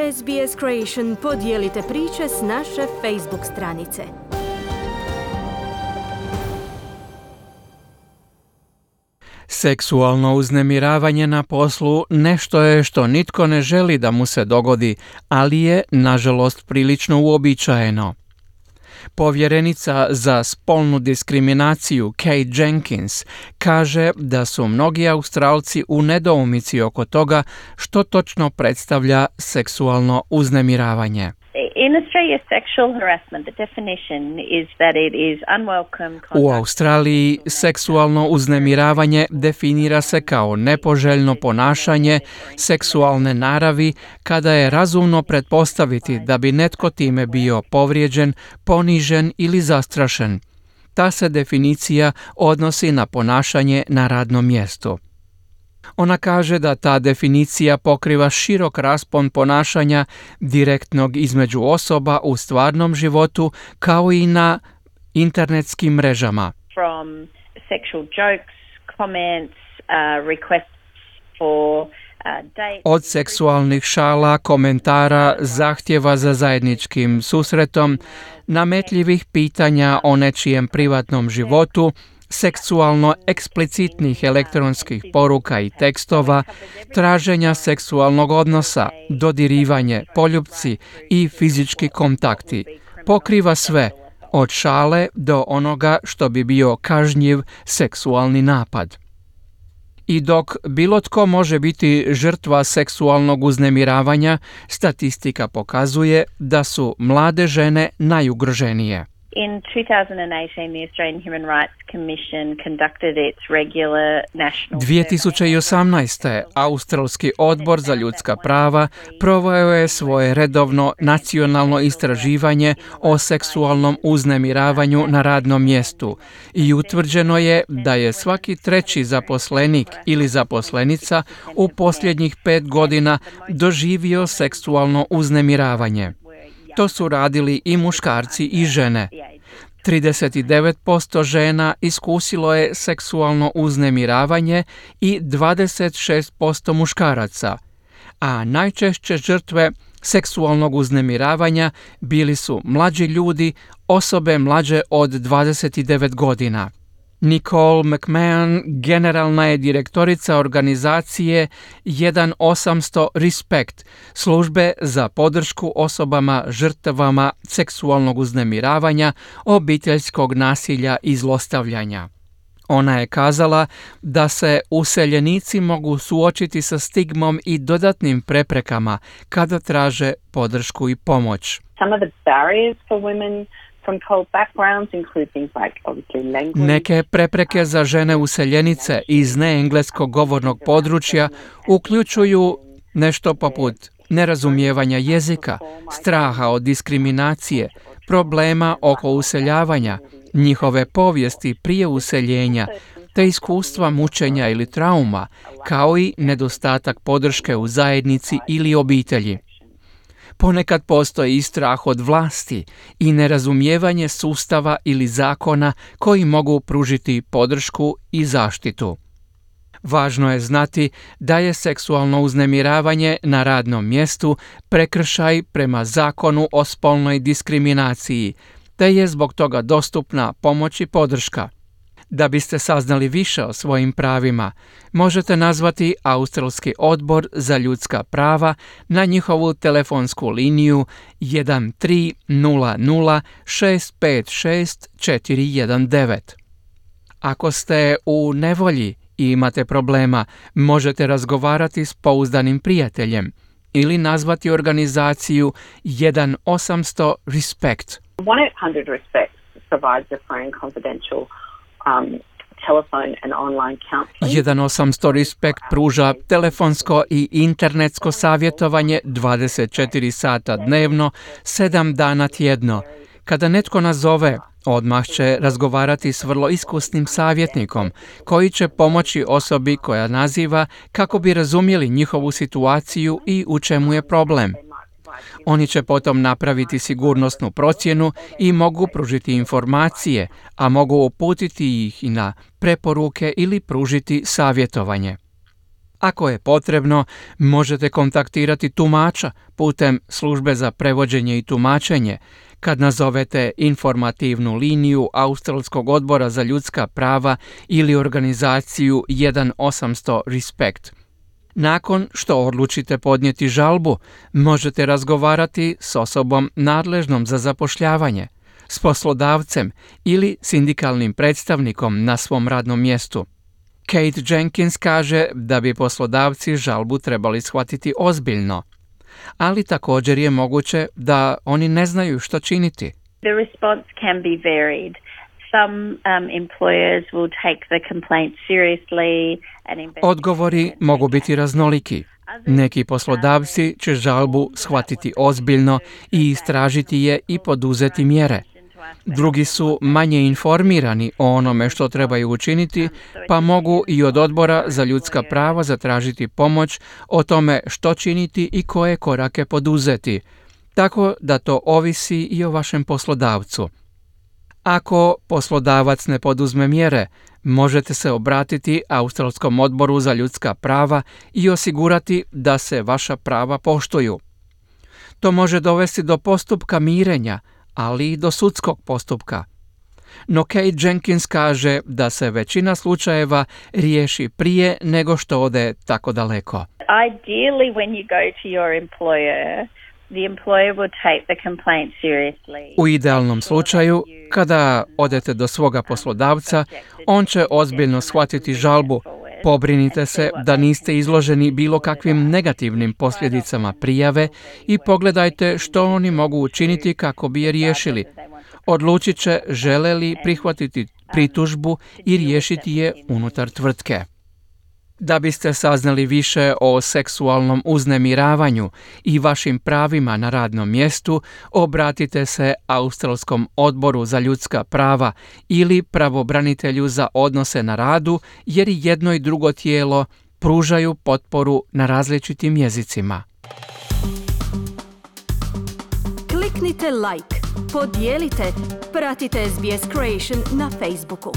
SBS Creation podijelite priče s naše Facebook stranice. Seksualno uznemiravanje na poslu nešto je što nitko ne želi da mu se dogodi, ali je, nažalost, prilično uobičajeno. Povjerenica za spolnu diskriminaciju Kate Jenkins kaže da su mnogi Australci u nedoumici oko toga što točno predstavlja seksualno uznemiravanje. In Australia, sexual harassment, the definition is that it is unwelcome U Australiji seksualno uznemiravanje definira se kao nepoželjno ponašanje seksualne naravi kada je razumno pretpostaviti da bi netko time bio povrijeđen, ponižen ili zastrašen. Ta se definicija odnosi na ponašanje na radnom mjestu. Ona kaže da ta definicija pokriva širok raspon ponašanja direktnog između osoba u stvarnom životu kao i na internetskim mrežama. from sexual jokes, comments, uh, requests for uh. Od seksualnih šala, komentara, zahtjeva za zajedničkim susretom, nametljivih pitanja o nečijem privatnom životu, seksualno eksplicitnih elektronskih poruka i tekstova, traženja seksualnog odnosa, dodirivanje, poljupci i fizički kontakti. Pokriva sve, od šale do onoga što bi bio kažnjiv seksualni napad. I dok bilo tko može biti žrtva seksualnog uznemiravanja, statistika pokazuje da su mlade žene najugroženije. In 2018, the Australian Human Rights Commission conducted its regular national 2018. Australski odbor za ljudska prava proveo je svoje redovno nacionalno istraživanje o seksualnom uznemiravanju na radnom mjestu i utvrđeno je da je svaki treći zaposlenik ili zaposlenica u posljednjih pet godina doživio seksualno uznemiravanje. To su radili i muškarci i žene. 39% žena iskusilo je seksualno uznemiravanje i 26% muškaraca, a najčešće žrtve seksualnog uznemiravanja bili su mlađi ljudi, osobe mlađe od 29 godina. Nicole McMahon, generalna je direktorica organizacije 1800 Respect, službe za podršku osobama žrtvama seksualnog uznemiravanja, obiteljskog nasilja i zlostavljanja. Ona je kazala da se useljenici mogu suočiti sa stigmom i dodatnim preprekama kada traže podršku i pomoć. Some of the barriers for women Neke prepreke za žene useljenice iz neengleskog govornog područja uključuju nešto poput nerazumijevanja jezika, straha od diskriminacije, problema oko useljavanja, njihove povijesti prije useljenja, te iskustva mučenja ili trauma, kao i nedostatak podrške u zajednici ili obitelji. Ponekad postoji i strah od vlasti i nerazumijevanje sustava ili zakona koji mogu pružiti podršku i zaštitu. Važno je znati da je seksualno uznemiravanje na radnom mjestu prekršaj prema zakonu o spolnoj diskriminaciji, te je zbog toga dostupna pomoć i podrška. Da biste saznali više o svojim pravima, možete nazvati Australski odbor za ljudska prava na njihovu telefonsku liniju 1300 656 419. Ako ste u nevolji i imate problema, možete razgovarati s pouzdanim prijateljem ili nazvati organizaciju 1800 Respect. 1-800 RESPECT provides a free confidential um, counselling. 1800 Respect pruža telefonsko i internetsko savjetovanje 24 sata dnevno, 7 dana tjedno. Kada netko nazove, odmah će razgovarati s vrlo iskusnim savjetnikom koji će pomoći osobi koja naziva kako bi razumjeli njihovu situaciju i u čemu je problem. Oni će potom napraviti sigurnosnu procjenu i mogu pružiti informacije, a mogu uputiti ih i na preporuke ili pružiti savjetovanje. Ako je potrebno, možete kontaktirati tumača putem službe za prevođenje i tumačenje kad nazovete informativnu liniju Australskog odbora za ljudska prava ili organizaciju 1800 Respect. Nakon što odlučite podnijeti žalbu, možete razgovarati s osobom nadležnom za zapošljavanje, s poslodavcem ili sindikalnim predstavnikom na svom radnom mjestu. Kate Jenkins kaže da bi poslodavci žalbu trebali shvatiti ozbiljno, ali također je moguće da oni ne znaju što činiti. The response can be varied. Some um, employers will take the complaint seriously and investigate Odgovori mogu biti raznoliki. Neki poslodavci će žalbu shvatiti ozbiljno i istražiti je i poduzeti mjere. Drugi su manje informirani o onome što trebaju učiniti, pa mogu i od odbora za ljudska prava zatražiti pomoć o tome što činiti i koje korake poduzeti, tako da to ovisi i o vašem poslodavcu. Ako poslodavac ne poduzme mjere, možete se obratiti Australskom odboru za ljudska prava i osigurati da se vaša prava poštuju. To može dovesti do postupka mirenja, ali i do sudskog postupka. No Kate Jenkins kaže da se većina slučajeva riješi prije nego što ode tako daleko. Ideally, when you go to your employer, U idealnom slučaju, kada odete do svoga poslodavca, on će ozbiljno shvatiti žalbu. Pobrinite se da niste izloženi bilo kakvim negativnim posljedicama prijave i pogledajte što oni mogu učiniti kako bi je riješili. Odlučit će žele li prihvatiti pritužbu i riješiti je unutar tvrtke. Da biste saznali više o seksualnom uznemiravanju i vašim pravima na radnom mjestu, obratite se Australskom odboru za ljudska prava ili pravobranitelju za odnose na radu, jer i jedno i drugo tijelo pružaju potporu na različitim jezicima. Kliknite like, podijelite, pratite SBS Creation na Facebooku.